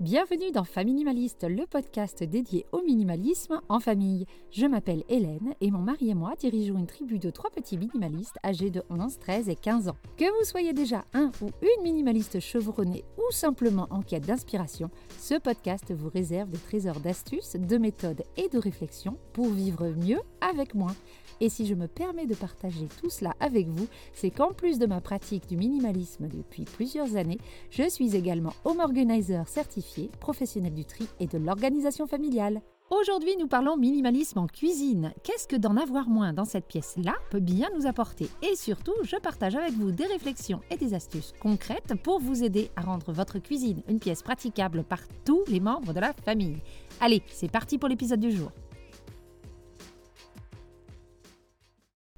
Bienvenue dans Faminimaliste, le podcast dédié au minimalisme en famille. Je m'appelle Hélène et mon mari et moi dirigeons une tribu de trois petits minimalistes âgés de 11, 13 et 15 ans. Que vous soyez déjà un ou une minimaliste chevronnée ou simplement en quête d'inspiration, ce podcast vous réserve des trésors d'astuces, de méthodes et de réflexions pour vivre mieux avec moins. Et si je me permets de partager tout cela avec vous, c'est qu'en plus de ma pratique du minimalisme depuis plusieurs années, je suis également home organizer certifié, professionnel du tri et de l'organisation familiale. Aujourd'hui, nous parlons minimalisme en cuisine. Qu'est-ce que d'en avoir moins dans cette pièce-là peut bien nous apporter Et surtout, je partage avec vous des réflexions et des astuces concrètes pour vous aider à rendre votre cuisine une pièce praticable par tous les membres de la famille. Allez, c'est parti pour l'épisode du jour.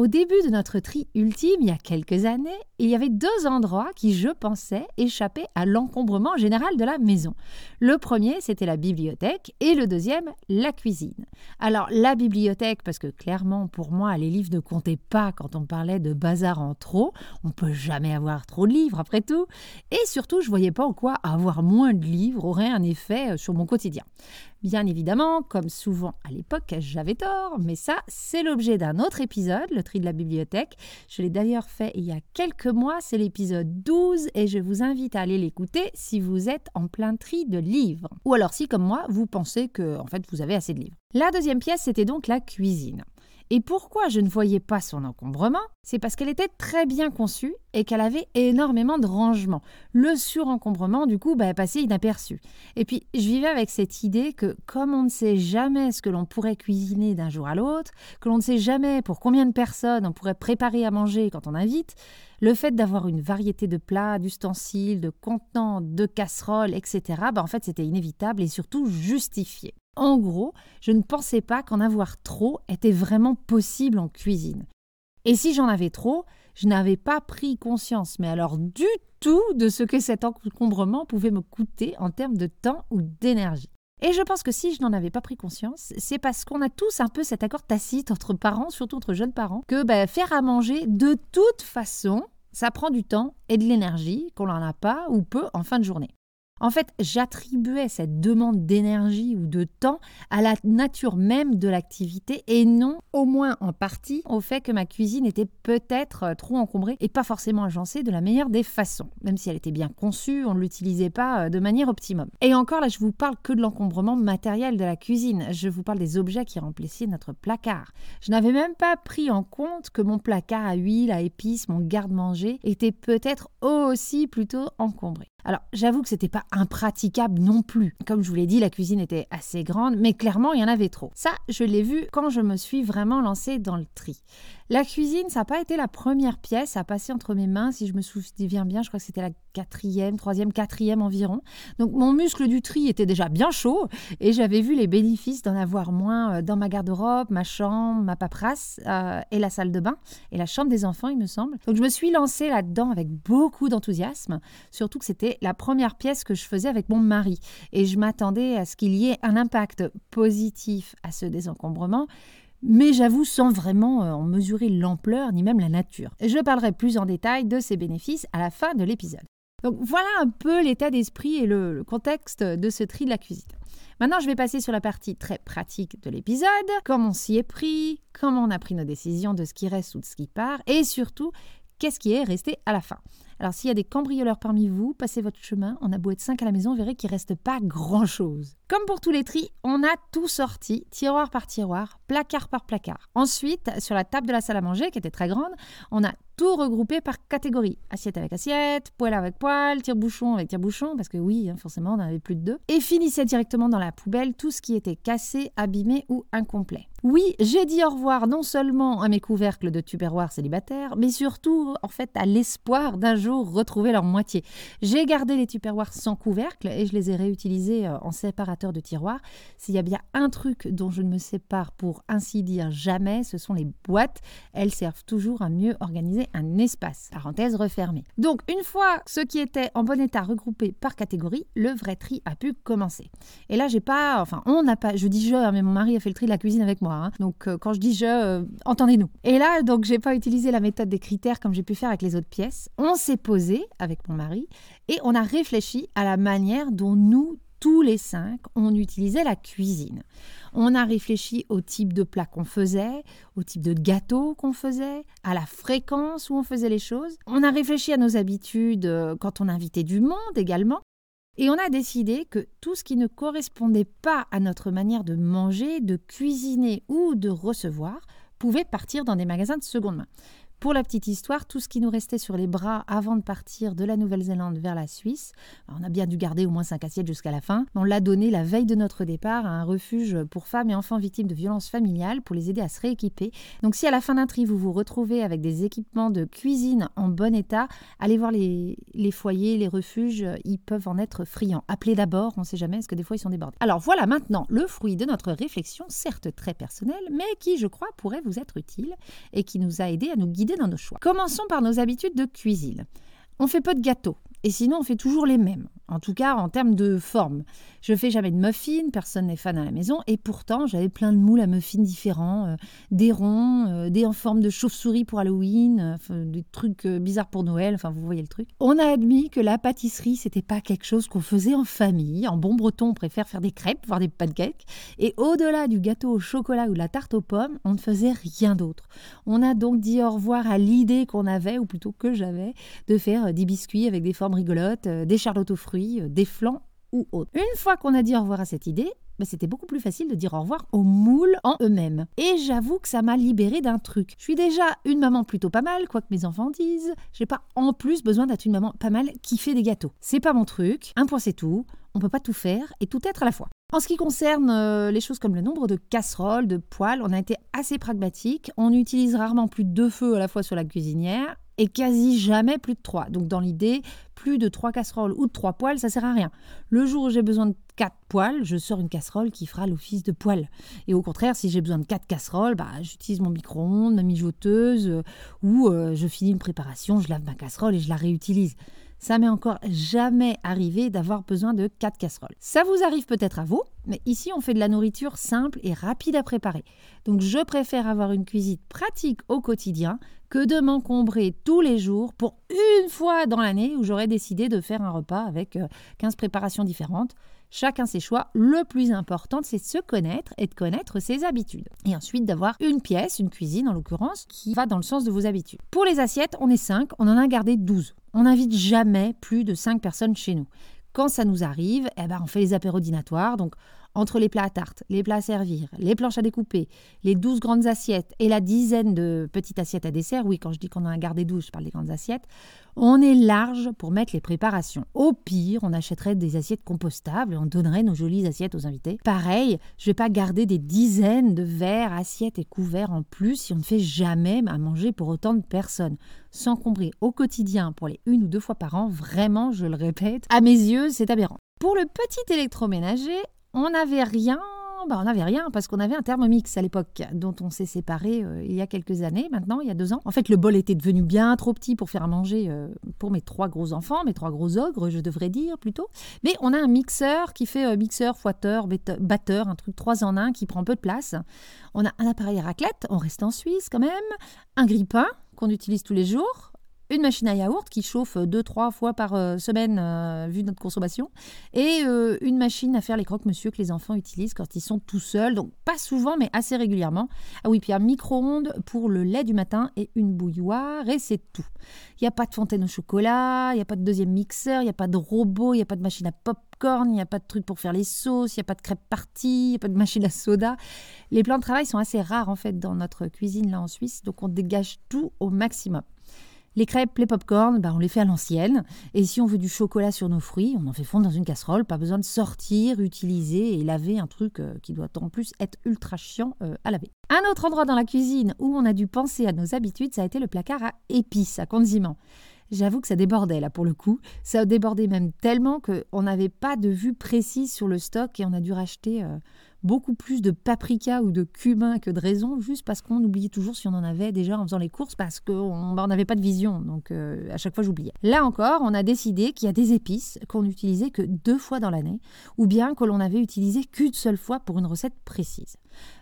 Au début de notre tri ultime, il y a quelques années, il y avait deux endroits qui, je pensais, échappaient à l'encombrement général de la maison. Le premier, c'était la bibliothèque, et le deuxième, la cuisine. Alors, la bibliothèque, parce que clairement, pour moi, les livres ne comptaient pas quand on parlait de bazar en trop. On peut jamais avoir trop de livres, après tout. Et surtout, je voyais pas en quoi avoir moins de livres aurait un effet euh, sur mon quotidien. Bien évidemment, comme souvent à l'époque, j'avais tort, mais ça, c'est l'objet d'un autre épisode, le tri de la bibliothèque. Je l'ai d'ailleurs fait il y a quelques mois, c'est l'épisode 12, et je vous invite à aller l'écouter si vous êtes en plein tri de livres. Ou alors si, comme moi, vous pensez que en fait, vous avez assez de livres. La deuxième pièce, c'était donc la cuisine. Et pourquoi je ne voyais pas son encombrement C'est parce qu'elle était très bien conçue et qu'elle avait énormément de rangements. Le surencombrement, du coup, bah, passait inaperçu. Et puis, je vivais avec cette idée que comme on ne sait jamais ce que l'on pourrait cuisiner d'un jour à l'autre, que l'on ne sait jamais pour combien de personnes on pourrait préparer à manger quand on invite, le fait d'avoir une variété de plats, d'ustensiles, de contenants, de casseroles, etc., bah, en fait, c'était inévitable et surtout justifié. En gros, je ne pensais pas qu'en avoir trop était vraiment possible en cuisine. Et si j'en avais trop, je n'avais pas pris conscience, mais alors du tout, de ce que cet encombrement pouvait me coûter en termes de temps ou d'énergie. Et je pense que si je n'en avais pas pris conscience, c'est parce qu'on a tous un peu cet accord tacite entre parents, surtout entre jeunes parents, que bah, faire à manger, de toute façon, ça prend du temps et de l'énergie qu'on n'en a pas ou peu en fin de journée. En fait, j'attribuais cette demande d'énergie ou de temps à la nature même de l'activité et non, au moins en partie, au fait que ma cuisine était peut-être euh, trop encombrée et pas forcément agencée de la meilleure des façons. Même si elle était bien conçue, on ne l'utilisait pas euh, de manière optimum. Et encore là, je vous parle que de l'encombrement matériel de la cuisine. Je vous parle des objets qui remplissaient notre placard. Je n'avais même pas pris en compte que mon placard à huile, à épices, mon garde-manger était peut-être aussi plutôt encombré. Alors, j'avoue que c'était pas impraticable non plus. Comme je vous l'ai dit, la cuisine était assez grande, mais clairement, il y en avait trop. Ça, je l'ai vu quand je me suis vraiment lancée dans le tri. La cuisine, ça n'a pas été la première pièce à passer entre mes mains, si je me souviens bien, je crois que c'était la quatrième, troisième, quatrième environ. Donc mon muscle du tri était déjà bien chaud et j'avais vu les bénéfices d'en avoir moins euh, dans ma garde-robe, ma chambre, ma paperasse euh, et la salle de bain et la chambre des enfants, il me semble. Donc je me suis lancée là-dedans avec beaucoup d'enthousiasme, surtout que c'était la première pièce que je faisais avec mon mari et je m'attendais à ce qu'il y ait un impact positif à ce désencombrement mais j'avoue sans vraiment euh, en mesurer l'ampleur ni même la nature. Je parlerai plus en détail de ces bénéfices à la fin de l'épisode. Donc voilà un peu l'état d'esprit et le, contexte de ce tri de la cuisine. Maintenant, je vais passer sur la partie très pratique de l'épisode, comment on s'y est pris, comment on a pris nos décisions de ce qui reste ou de ce qui part, et surtout, qu'est-ce qui est resté à la fin. Alors s'il y a des cambrioleurs parmi vous, passez votre chemin, on a beau être 5 à la maison, vous verrez qu'il ne reste pas grand-chose. Comme pour tous les tris, on a tout sorti, tiroir par tiroir, placard par placard. Ensuite, sur la table de la salle à manger, qui était très grande, on a tout regroupé par catégorie. Assiette avec assiette, poêle avec poêle, tire-bouchon avec tire-bouchon, parce que oui, hein, forcément, on en avait plus de deux. Et finissait directement dans la poubelle tout ce qui était cassé, abîmé ou incomplet. Oui, j'ai dit au revoir non seulement à mes couvercles de tupperware célibataires, mais surtout, en fait, à l'espoir d'un jour retrouver leur moitié. J'ai gardé les tupperwares sans couvercle et je les ai réutilisés euh, en séparateur de tiroirs. S'il y a bien un truc dont je ne me sépare pour ainsi dire jamais, ce sont les boîtes. Elles servent toujours à mieux organiser un espace. Parenthèse refermée. Donc une fois ce qui était en bon état regroupé par catégorie, le vrai tri a pu commencer. Et là j'ai pas, enfin on n'a pas, je dis je, hein, mais mon mari a fait le tri de la cuisine avec moi. Hein. Donc euh, quand je dis je, euh, entendez-nous. Et là donc j'ai pas utilisé la méthode des critères comme j'ai pu faire avec les autres pièces. On s'est posé avec mon mari et on a réfléchi à la manière dont nous tous les cinq, on utilisait la cuisine. On a réfléchi au type de plat qu'on faisait, au type de gâteau qu'on faisait, à la fréquence où on faisait les choses. On a réfléchi à nos habitudes euh, quand on invitait du monde également. Et on a décidé que tout ce qui ne correspondait pas à notre manière de manger, de cuisiner ou de recevoir pouvait partir dans des magasins de seconde main. Pour la petite histoire, tout ce qui nous restait sur les bras avant de partir de la Nouvelle-Zélande vers la Suisse, on a bien dû garder au moins 5 assiettes jusqu'à la fin, on l'a donné la veille de notre départ à un refuge pour femmes et enfants victimes de violences familiales pour les aider à se rééquiper. Donc si à la fin d'un tri vous vous retrouvez avec des équipements de cuisine en bon état, allez voir les, les foyers, les refuges, ils peuvent en être friands. Appelez d'abord, on ne sait jamais, parce que des fois ils sont débordés. Alors voilà maintenant le fruit de notre réflexion, certes très personnelle, mais qui je crois pourrait vous être utile et qui nous a aidé à nous guider dans nos choix. Commençons par nos habitudes de cuisine. On fait peu de gâteaux, et sinon on fait toujours les mêmes en tout cas en termes de forme. Je fais jamais de muffins, personne n'est fan à la maison, et pourtant j'avais plein de moules à muffins différents, euh, des ronds, euh, des en forme de chauve-souris pour Halloween, euh, des trucs bizarres pour Noël, enfin vous voyez le truc. On a admis que la pâtisserie c'était pas quelque chose qu'on faisait en famille. En bon breton, on préfère faire des crêpes, voire des pancakes, et au-delà du gâteau au chocolat ou de la tarte aux pommes, on ne faisait rien d'autre. On a donc dit au revoir à l'idée qu'on avait, ou plutôt que j'avais, de faire des biscuits avec des formes rigolotes, des charlottes aux fruits euh, des flancs ou autres. Une fois qu'on a dit au revoir à cette idée, bah, c'était beaucoup plus facile de dire au revoir aux moules en eux-mêmes. Et j'avoue que ça m'a libéré d'un truc. Je suis déjà une maman plutôt pas mal, quoi que mes enfants disent. J'ai pas en plus besoin d'être une maman pas mal qui fait des gâteaux. C'est pas mon truc. Un point c'est tout. On peut pas tout faire et tout être à la fois. En ce qui concerne euh, les choses comme le nombre de casseroles, de poêles, on a été assez pragmatique. On utilise rarement plus de deux feux à la fois sur la cuisinière et quasi jamais plus de trois. Donc dans l'idée, plus de trois casseroles ou de trois poêles, ça sert à rien. Le jour où j'ai besoin de quatre poêles, je sors une casserole qui fera l'office de poêle. Et au contraire, si j'ai besoin de quatre casseroles, bah, j'utilise mon micro-ondes, ma mijoteuse, euh, ou euh, je finis une préparation, je lave ma casserole et je la réutilise. Ça m'est encore jamais arrivé d'avoir besoin de quatre casseroles. Ça vous arrive peut-être à vous, mais ici on fait de la nourriture simple et rapide à préparer. Donc je préfère avoir une cuisine pratique au quotidien que de m'encombrer tous les jours pour une fois dans l'année où j'aurais décidé de faire un repas avec 15 euh, préparations différentes. Chacun ses choix. Le plus important, c'est de se connaître et de connaître ses habitudes. Et ensuite d'avoir une pièce, une cuisine en l'occurrence, qui va dans le sens de vos habitudes. Pour les assiettes, on est 5, on en a gardé 12. On n'invite jamais plus de 5 personnes chez nous. Quand ça nous arrive, eh ben, on fait les apéros dînatoires. Donc, entre les plats à tarte, les plats à servir, les planches à découper, les 12 grandes assiettes et la dizaine de petites assiettes à dessert, oui, quand je dis qu'on a gardé 12, je parle des grandes assiettes, on est large pour mettre les préparations. Au pire, on achèterait des assiettes compostables et on donnerait nos jolies assiettes aux invités. Pareil, je vais pas garder des dizaines de verres, assiettes et couverts en plus si on ne fait jamais à manger pour autant de personnes. S'encombrer au quotidien pour les une ou deux fois par an, vraiment, je le répète, à mes yeux, c'est aberrant. Pour le petit électroménager, on n'avait rien bah, on n'avait rien parce qu'on avait un Thermomix à l'époque dont on s'est séparé euh, il y a quelques années maintenant, il y a deux ans. En fait, le bol était devenu bien trop petit pour faire à manger euh, pour mes trois gros enfants, mes trois gros ogres, je devrais dire plutôt. Mais on a un mixeur qui fait euh, mixeur, fouetteur, batteur, un truc trois en un qui prend peu de place. On a un appareil à raclette, on reste en Suisse quand même, un grille-pain qu'on utilise tous les jours, une machine à yaourt qui chauffe deux, trois fois par euh, semaine euh, vu notre consommation, et euh, une machine à faire les croque-monsieur que les enfants utilisent quand ils sont tout seuls, donc pas souvent mais assez régulièrement. Ah oui, puis un micro-ondes pour le lait du matin et une bouilloire, et c'est tout. Il n'y a pas de fontaine au chocolat, il n'y a pas de deuxième mixeur, il n'y a pas de robot, il n'y a pas de machine à popcorn, il n'y a pas de truc pour faire les sauces, il n'y a pas de crêpes parties, il n'y a pas de machine à soda. Les plans de travail sont assez rares en fait dans notre cuisine là en Suisse, donc on dégage tout au maximum. Les crêpes, les pop-corn, bah, on les fait à l'ancienne. Et si on veut du chocolat sur nos fruits, on en fait fondre dans une casserole. Pas besoin de sortir, utiliser et laver un truc euh, qui doit en plus être ultra chiant euh, à laver. Un autre endroit dans la cuisine où on a dû penser à nos habitudes, ça a été le placard à épices, à condiments. J'avoue que ça débordait là pour le coup. Ça a débordé même tellement qu'on n'avait pas de vue précise sur le stock et on a dû racheter euh, beaucoup plus de paprika ou de cumin que de raison, juste parce qu'on oubliait toujours si on en avait déjà en faisant les courses, parce qu'on bah, n'avait pas de vision. Donc euh, à chaque fois, j'oubliais. Là encore, on a décidé qu'il y a des épices qu'on n'utilisait que deux fois dans l'année, ou bien que l'on avait utilisé qu'une seule fois pour une recette précise.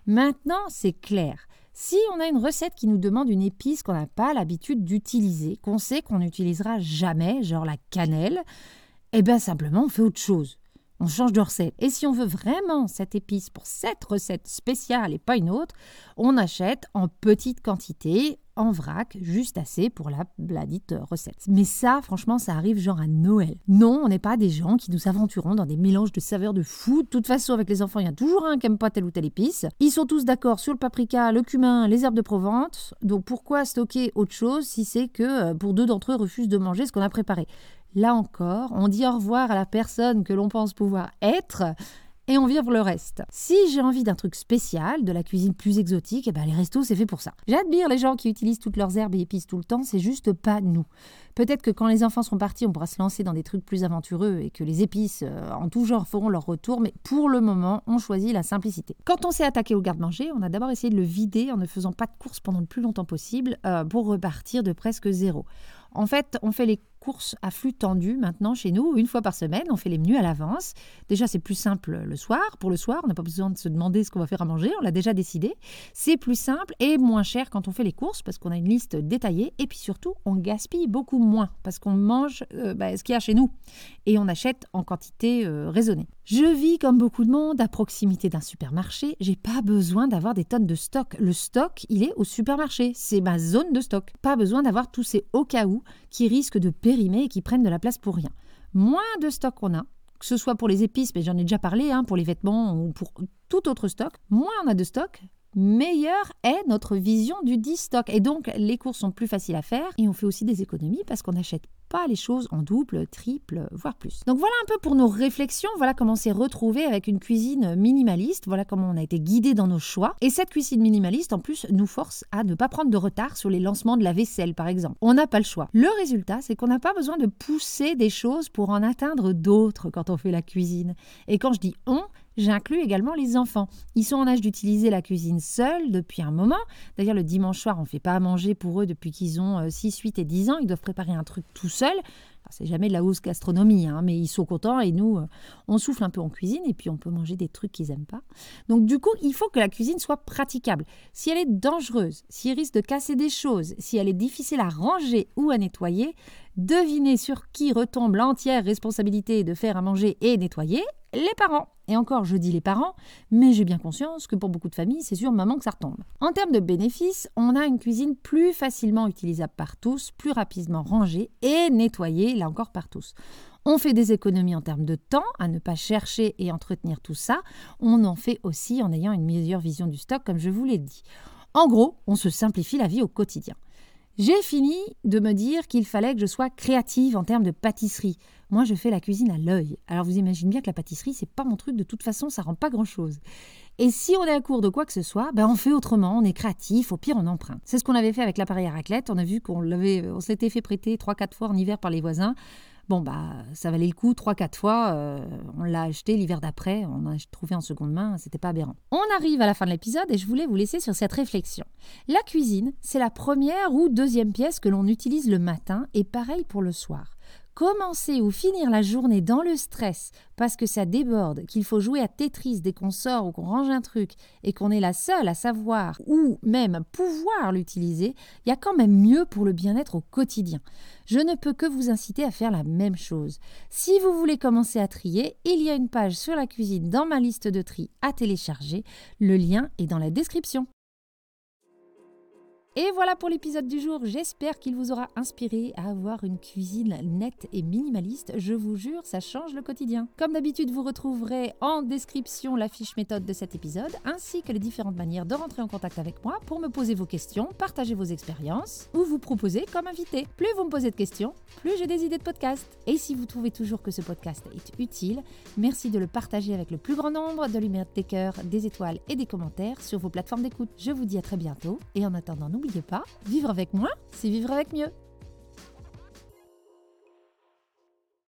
Maintenant, c'est clair. Si on a une recette qui nous demande une épice qu'on n'a pas l'habitude d'utiliser, qu'on sait qu'on n'utilisera jamais, genre la cannelle, eh bien simplement on fait autre chose. On change de recette. Et si on veut vraiment cette épice pour cette recette spéciale et pas une autre, on achète en petite quantité, en vrac, juste assez pour la, bladite recette. Mais ça, franchement, ça arrive genre à Noël. Non, on n'est pas des gens qui nous aventurons dans des mélanges de saveurs de fou. De toute façon, avec les enfants, il y a toujours un qui n'aime pas telle ou telle épice. Ils sont tous d'accord sur le paprika, le cumin, les herbes de Provence. Donc pourquoi stocker autre chose si c'est que euh, pour deux d'entre eux refusent de manger ce qu'on a préparé? Là encore, on dit au revoir à la personne que l'on pense pouvoir être et on vire le reste. Si j'ai envie d'un truc spécial, de la cuisine plus exotique, eh ben les restos c'est fait pour ça. J'admire les gens qui utilisent toutes leurs herbes et épices tout le temps, c'est juste pas nous. Peut-être que quand les enfants seront partis, on pourra se lancer dans des trucs plus aventureux et que les épices euh, en tout genre feront leur retour, mais pour le moment, on choisit la simplicité. Quand on s'est attaqué au garde-manger, on a d'abord essayé de le vider en ne faisant pas de courses pendant le plus longtemps possible euh, pour repartir de presque zéro. En fait, on fait les courses à flux tendu maintenant chez nous, une fois par semaine. On fait les menus à l'avance. Déjà, c'est plus simple le soir. Pour le soir, on n'a pas besoin de se demander ce qu'on va faire à manger, on l'a déjà décidé. C'est plus simple et moins cher quand on fait les courses parce qu'on a une liste détaillée. Et puis surtout, on gaspille beaucoup moins parce qu'on mange euh, bah, ce qu'il y a chez nous et on achète en quantité euh, raisonnée. Je vis comme beaucoup de monde à proximité d'un supermarché. J'ai pas besoin d'avoir des tonnes de stock. Le stock, il est au supermarché. C'est ma zone de stock. Pas besoin d'avoir tous ces au cas où qui risquent de périmés et qui prennent de la place pour rien. Moins de stock on a, que ce soit pour les épices, mais j'en ai déjà parlé, hein, pour les vêtements ou pour tout autre stock, moins on a de stock, meilleure est notre vision du dit stock. Et donc, les courses sont plus faciles à faire et on fait aussi des économies parce qu'on n'achète pas les choses en double, triple, voire plus. Donc voilà un peu pour nos réflexions, voilà comment on s'est retrouvé avec une cuisine minimaliste, voilà comment on a été guidé dans nos choix. Et cette cuisine minimaliste, en plus, nous force à ne pas prendre de retard sur les lancements de la vaisselle, par exemple. On n'a pas le choix. Le résultat, c'est qu'on n'a pas besoin de pousser des choses pour en atteindre d'autres quand on fait la cuisine. Et quand je dis on, J'inclus également les enfants. Ils sont en âge d'utiliser la cuisine seuls depuis un moment. D'ailleurs, le dimanche soir, on ne fait pas à manger pour eux depuis qu'ils ont 6, euh, 8 et 10 ans. Ils doivent préparer un truc tout C'est jamais de la hausse gastronomie, hein, mais ils sont contents et nous, euh, on souffle un peu en cuisine et puis on peut manger des trucs qu'ils n'aiment pas. Donc du coup, il faut que la cuisine soit praticable. Si elle est dangereuse, si elle risque de casser des choses, si elle est difficile à ranger ou à nettoyer, devinez sur qui retombe l'entière responsabilité de faire à manger et nettoyer les parents. Et encore, je dis les parents, mais j'ai bien conscience que pour beaucoup de familles, c'est sur maman que ça retombe. En termes de bénéfices, on a une cuisine plus facilement utilisable par tous, plus rapidement rangée et nettoyée, là encore, par tous. On fait des économies en termes de temps à ne pas chercher et entretenir tout ça. On en fait aussi en ayant une meilleure vision du stock, comme je vous l'ai dit. En gros, on se simplifie la vie au quotidien. J'ai fini de me dire qu'il fallait que je sois créative en termes de pâtisserie. Moi, je fais la cuisine à l'œil. Alors vous imaginez bien que la pâtisserie, c'est pas mon truc. De toute façon, ça rend pas grand-chose. Et si on est à court de quoi que ce soit, ben on fait autrement, on est créatif, au pire on emprunte. C'est ce qu'on avait fait avec l'appareil à raclette. On a vu qu'on l'avait, on s'était fait prêter 3-4 fois en hiver par les voisins. Bon, bah, ça valait le coup, 3-4 fois. Euh, on l'a acheté l'hiver d'après, on a trouvé en seconde main, c'était pas aberrant. On arrive à la fin de l'épisode et je voulais vous laisser sur cette réflexion. La cuisine, c'est la première ou deuxième pièce que l'on utilise le matin et pareil pour le soir commencer ou finir la journée dans le stress parce que ça déborde, qu'il faut jouer à Tetris dès qu'on sort ou qu'on range un truc et qu'on est la seule à savoir ou même pouvoir l'utiliser, il y a quand même mieux pour le bien-être au quotidien. Je ne peux que vous inciter à faire la même chose. Si vous voulez commencer à trier, il y a une page sur la cuisine dans ma liste de tri à télécharger. Le lien est dans la description. Et voilà pour l'épisode du jour. J'espère qu'il vous aura inspiré à avoir une cuisine nette et minimaliste. Je vous jure, ça change le quotidien. Comme d'habitude, vous retrouverez en description la fiche méthode de cet épisode, ainsi que les différentes manières de rentrer en contact avec moi pour me poser vos questions, partager vos expériences ou vous proposer comme invité. Plus vous me posez de questions, plus j'ai des idées de podcast. Et si vous trouvez toujours que ce podcast est utile, merci de le partager avec le plus grand nombre, de lui mettre des cœurs, des étoiles et des commentaires sur vos plateformes d'écoute. Je vous dis à très bientôt et en attendant, n'oubliez n'oubliez pas, vivre avec moins, c'est vivre avec mieux.